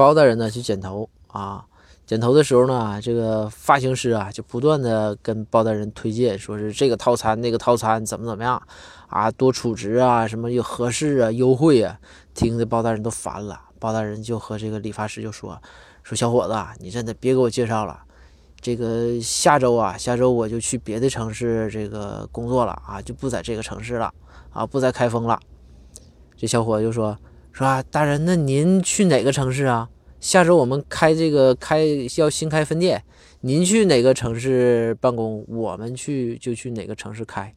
包大人呢去剪头啊，剪头的时候呢，这个发型师啊就不断的跟包大人推荐，说是这个套餐那个套餐怎么怎么样啊，多储值啊，什么又合适啊，优惠啊，听的包大人都烦了。包大人就和这个理发师就说说小伙子，你真的别给我介绍了，这个下周啊，下周我就去别的城市这个工作了啊，就不在这个城市了啊，不在开封了。这小伙子就说。是吧，大人？那您去哪个城市啊？下周我们开这个开要新开分店，您去哪个城市办公，我们去就去哪个城市开。